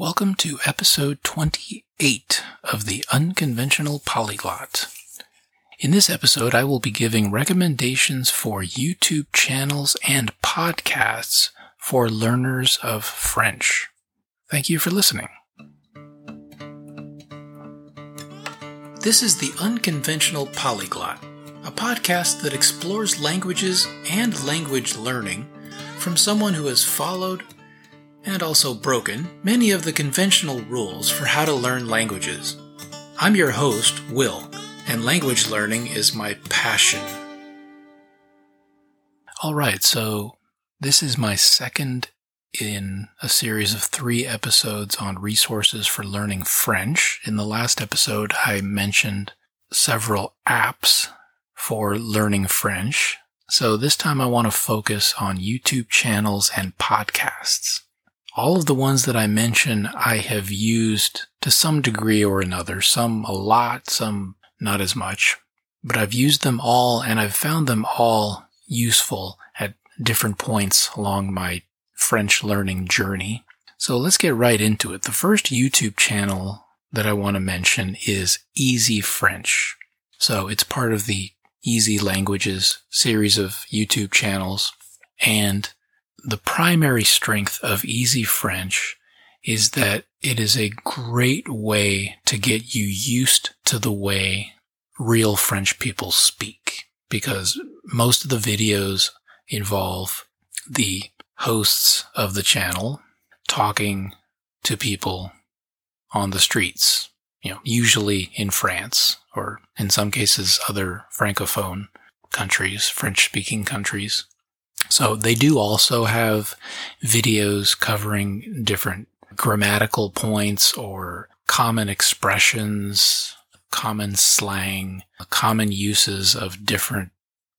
Welcome to episode 28 of the Unconventional Polyglot. In this episode, I will be giving recommendations for YouTube channels and podcasts for learners of French. Thank you for listening. This is the Unconventional Polyglot, a podcast that explores languages and language learning from someone who has followed and also broken many of the conventional rules for how to learn languages. I'm your host, Will, and language learning is my passion. Alright, so this is my second in a series of three episodes on resources for learning French. In the last episode, I mentioned several apps for learning French. So this time I want to focus on YouTube channels and podcasts. All of the ones that I mention, I have used to some degree or another, some a lot, some not as much, but I've used them all and I've found them all useful at different points along my French learning journey. So let's get right into it. The first YouTube channel that I want to mention is Easy French. So it's part of the Easy Languages series of YouTube channels. And the primary strength of Easy French is that it is a great way to get you used to the way real French people speak because most of the videos involve the hosts of the channel talking to people on the streets, you know, usually in France or in some cases other francophone countries, French speaking countries. So they do also have videos covering different grammatical points or common expressions, common slang, common uses of different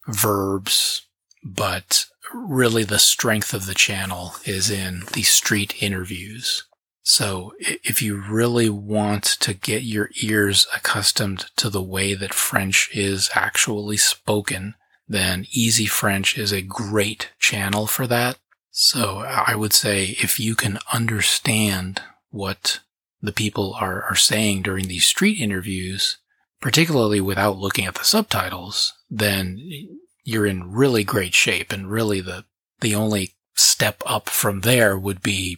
verbs, but really the strength of the channel is in the street interviews. So if you really want to get your ears accustomed to the way that French is actually spoken, then Easy French is a great channel for that. So I would say if you can understand what the people are, are saying during these street interviews, particularly without looking at the subtitles, then you're in really great shape. And really the, the only step up from there would be,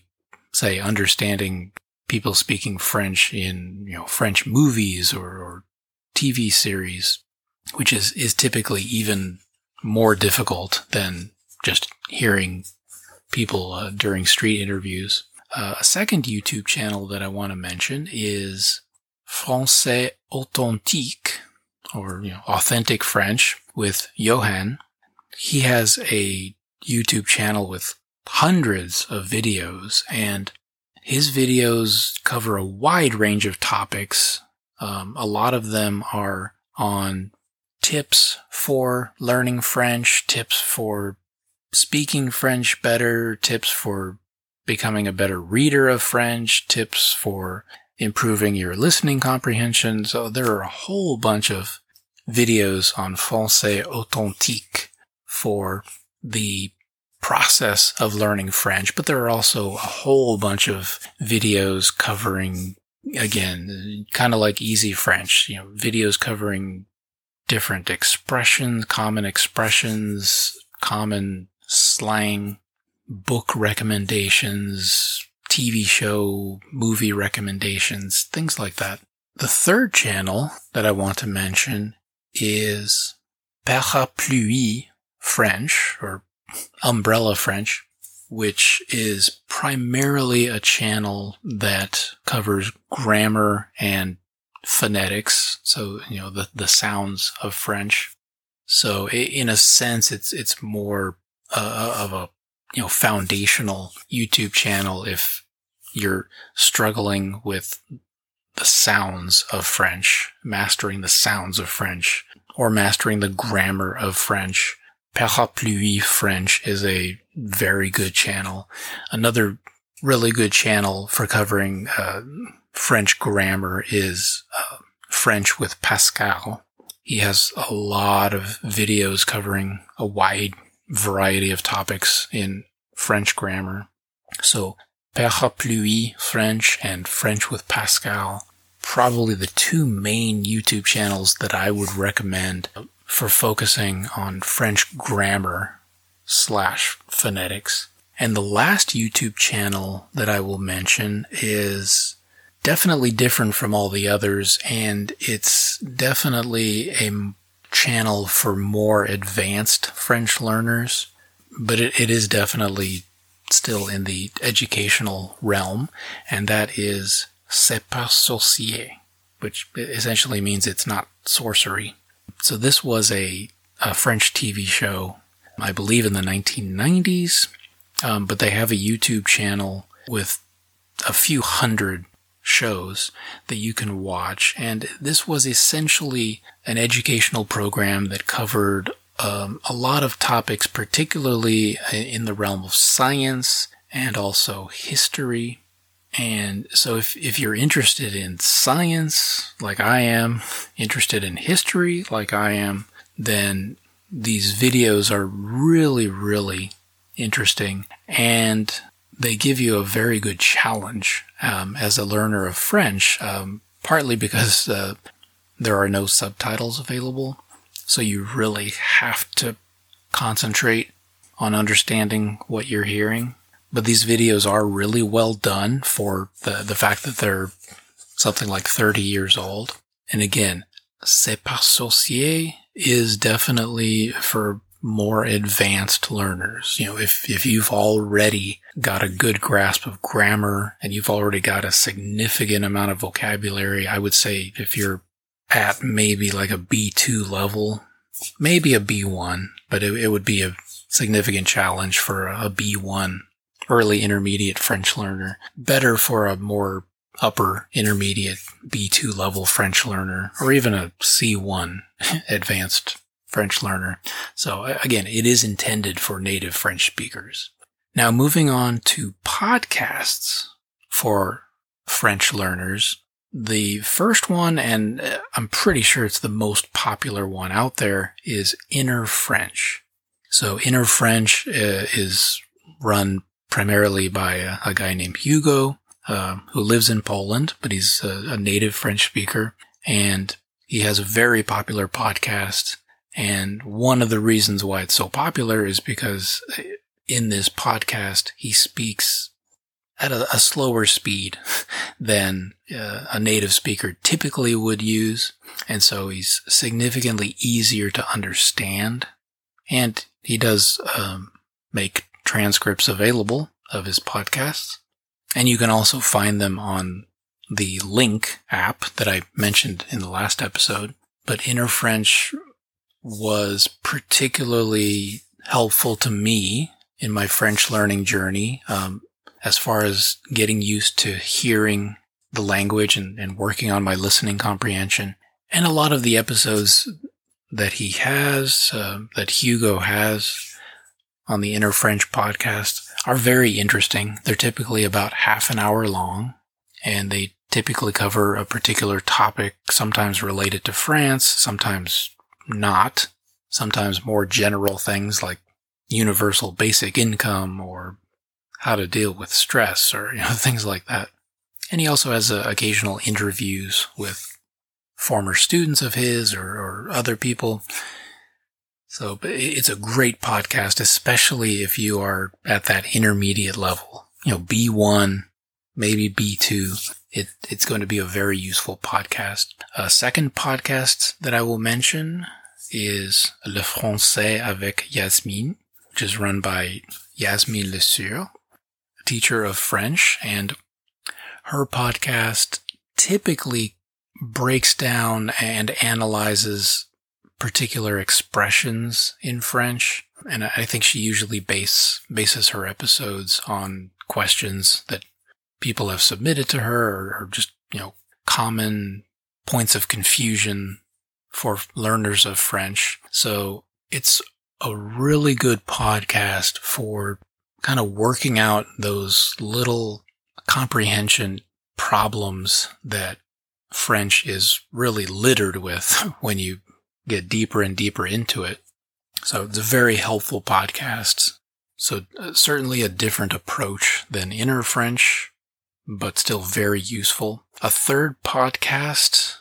say, understanding people speaking French in, you know, French movies or, or TV series which is, is typically even more difficult than just hearing people uh, during street interviews. Uh, a second YouTube channel that I want to mention is Français Authentique, or you know, authentic French with Johan. He has a YouTube channel with hundreds of videos and his videos cover a wide range of topics. Um, a lot of them are on tips for learning French, tips for speaking French better, tips for becoming a better reader of French, tips for improving your listening comprehension. So there are a whole bunch of videos on Français Authentique for the process of learning French, but there are also a whole bunch of videos covering, again, kind of like easy French, you know, videos covering different expressions, common expressions, common slang, book recommendations, TV show, movie recommendations, things like that. The third channel that I want to mention is Parapluie French or Umbrella French, which is primarily a channel that covers grammar and phonetics. So, you know, the, the sounds of French. So in a sense, it's, it's more uh, of a, you know, foundational YouTube channel if you're struggling with the sounds of French, mastering the sounds of French, or mastering the grammar of French. Parapluie French is a very good channel. Another really good channel for covering uh, French grammar is uh, French with Pascal. He has a lot of videos covering a wide variety of topics in French grammar. So Parapluie French and French with Pascal. Probably the two main YouTube channels that I would recommend for focusing on French grammar slash phonetics. And the last YouTube channel that I will mention is definitely different from all the others, and it's definitely a channel for more advanced French learners, but it, it is definitely still in the educational realm, and that is C'est pas sorcier, which essentially means it's not sorcery. So this was a, a French TV show, I believe in the 1990s, um, but they have a YouTube channel with a few hundred shows that you can watch. And this was essentially an educational program that covered um, a lot of topics, particularly in the realm of science and also history and so if, if you're interested in science, like I am, interested in history, like I am, then these videos are really, really interesting and they give you a very good challenge um, as a learner of French, um, partly because uh, there are no subtitles available. So you really have to concentrate on understanding what you're hearing but these videos are really well done for the, the fact that they're something like 30 years old. And again, C'est pas sorcier is definitely for more advanced learners. You know, if, if you've already got a good grasp of grammar and you've already got a significant amount of vocabulary, I would say if you're at maybe like a B2 level, maybe a B1, but it, it would be a significant challenge for a B1 early intermediate French learner, better for a more upper intermediate B2 level French learner, or even a C1 advanced French learner. So again, it is intended for native French speakers. Now moving on to podcasts for French learners. The first one, and uh, I'm pretty sure it's the most popular one out there, is Inner French. So Inner French uh, is run primarily by a, a guy named Hugo, uh, who lives in Poland, but he's a, a native French speaker. And he has a very popular podcast. And one of the reasons why it's so popular is because in this podcast, he speaks at a, a slower speed than uh, a native speaker typically would use. And so he's significantly easier to understand. And he does um, make transcripts available of his podcasts. And you can also find them on the LingQ app that I mentioned in the last episode. But Inner French was particularly helpful to me in my French learning journey, um, as far as getting used to hearing the language and, and working on my listening comprehension. And a lot of the episodes that he has, uh, that Hugo has, on the Inner French podcast are very interesting. They're typically about half an hour long and they typically cover a particular topic, sometimes related to France, sometimes not, sometimes more general things like universal basic income or how to deal with stress or you know, things like that. And he also has uh, occasional interviews with former students of his or, or other people so it's a great podcast, especially if you are at that intermediate level, you know, B1, maybe B2. It, it's going to be a very useful podcast. A second podcast that I will mention is Le Français avec Yasmine, which is run by Yasmine Lesueur, a teacher of French, and her podcast typically breaks down and analyzes particular expressions in French. And I think she usually base, bases her episodes on questions that people have submitted to her or, just, you know, common points of confusion for learners of French. So it's a really good podcast for kind of working out those little comprehension problems that French is really littered with when you get deeper and deeper into it. So it's a very helpful podcast. So uh, certainly a different approach than inner French, but still very useful. A third podcast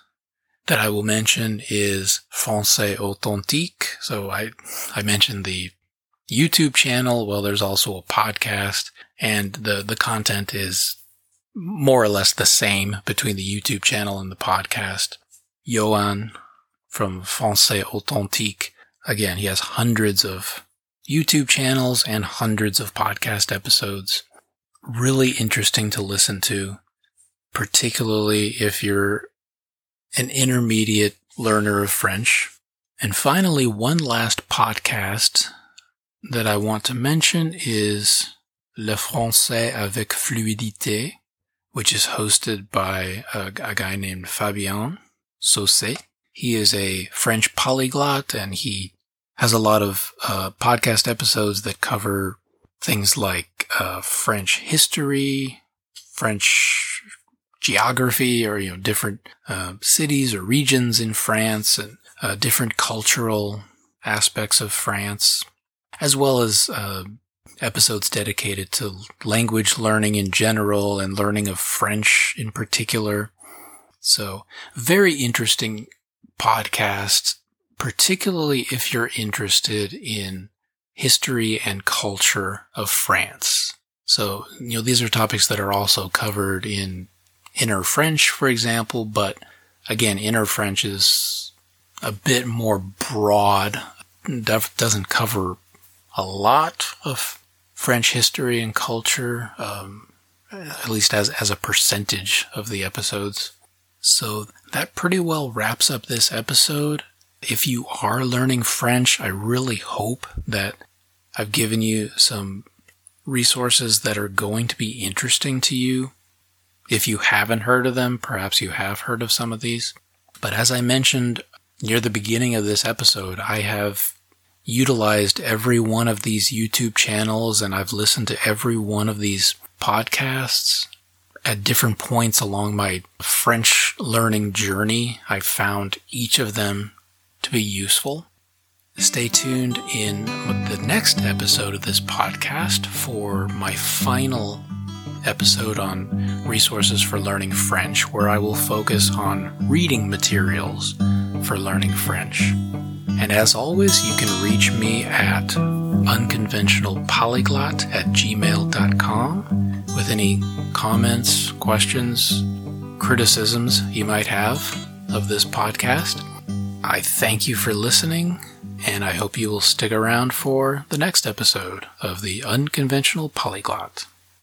that I will mention is Français Authentique. So I, I mentioned the YouTube channel. Well, there's also a podcast and the, the content is more or less the same between the YouTube channel and the podcast. Johan from Français Authentique. Again, he has hundreds of YouTube channels and hundreds of podcast episodes. Really interesting to listen to, particularly if you're an intermediate learner of French. And finally, one last podcast that I want to mention is Le Français avec Fluidité, which is hosted by a, a guy named Fabien Saucé. He is a French polyglot and he has a lot of uh, podcast episodes that cover things like uh, French history, French geography, or you know different uh, cities or regions in France, and uh, different cultural aspects of France, as well as uh, episodes dedicated to language learning in general and learning of French in particular. So, very interesting podcast particularly if you're interested in history and culture of France. So, you know, these are topics that are also covered in Inner French, for example, but again, Inner French is a bit more broad, doesn't cover a lot of French history and culture, um, at least as, as a percentage of the episodes. So that pretty well wraps up this episode. If you are learning French, I really hope that I've given you some resources that are going to be interesting to you. If you haven't heard of them, perhaps you have heard of some of these. But as I mentioned near the beginning of this episode, I have utilized every one of these YouTube channels and I've listened to every one of these podcasts at different points along my French learning journey. I found each of them to be useful. Stay tuned in the next episode of this podcast for my final episode on resources for learning French, where I will focus on reading materials for learning French. And as always, you can reach me at unconventionalpolyglot at gmail.com with any comments, questions, criticisms you might have of this podcast. I thank you for listening, and I hope you will stick around for the next episode of the Unconventional Polyglot.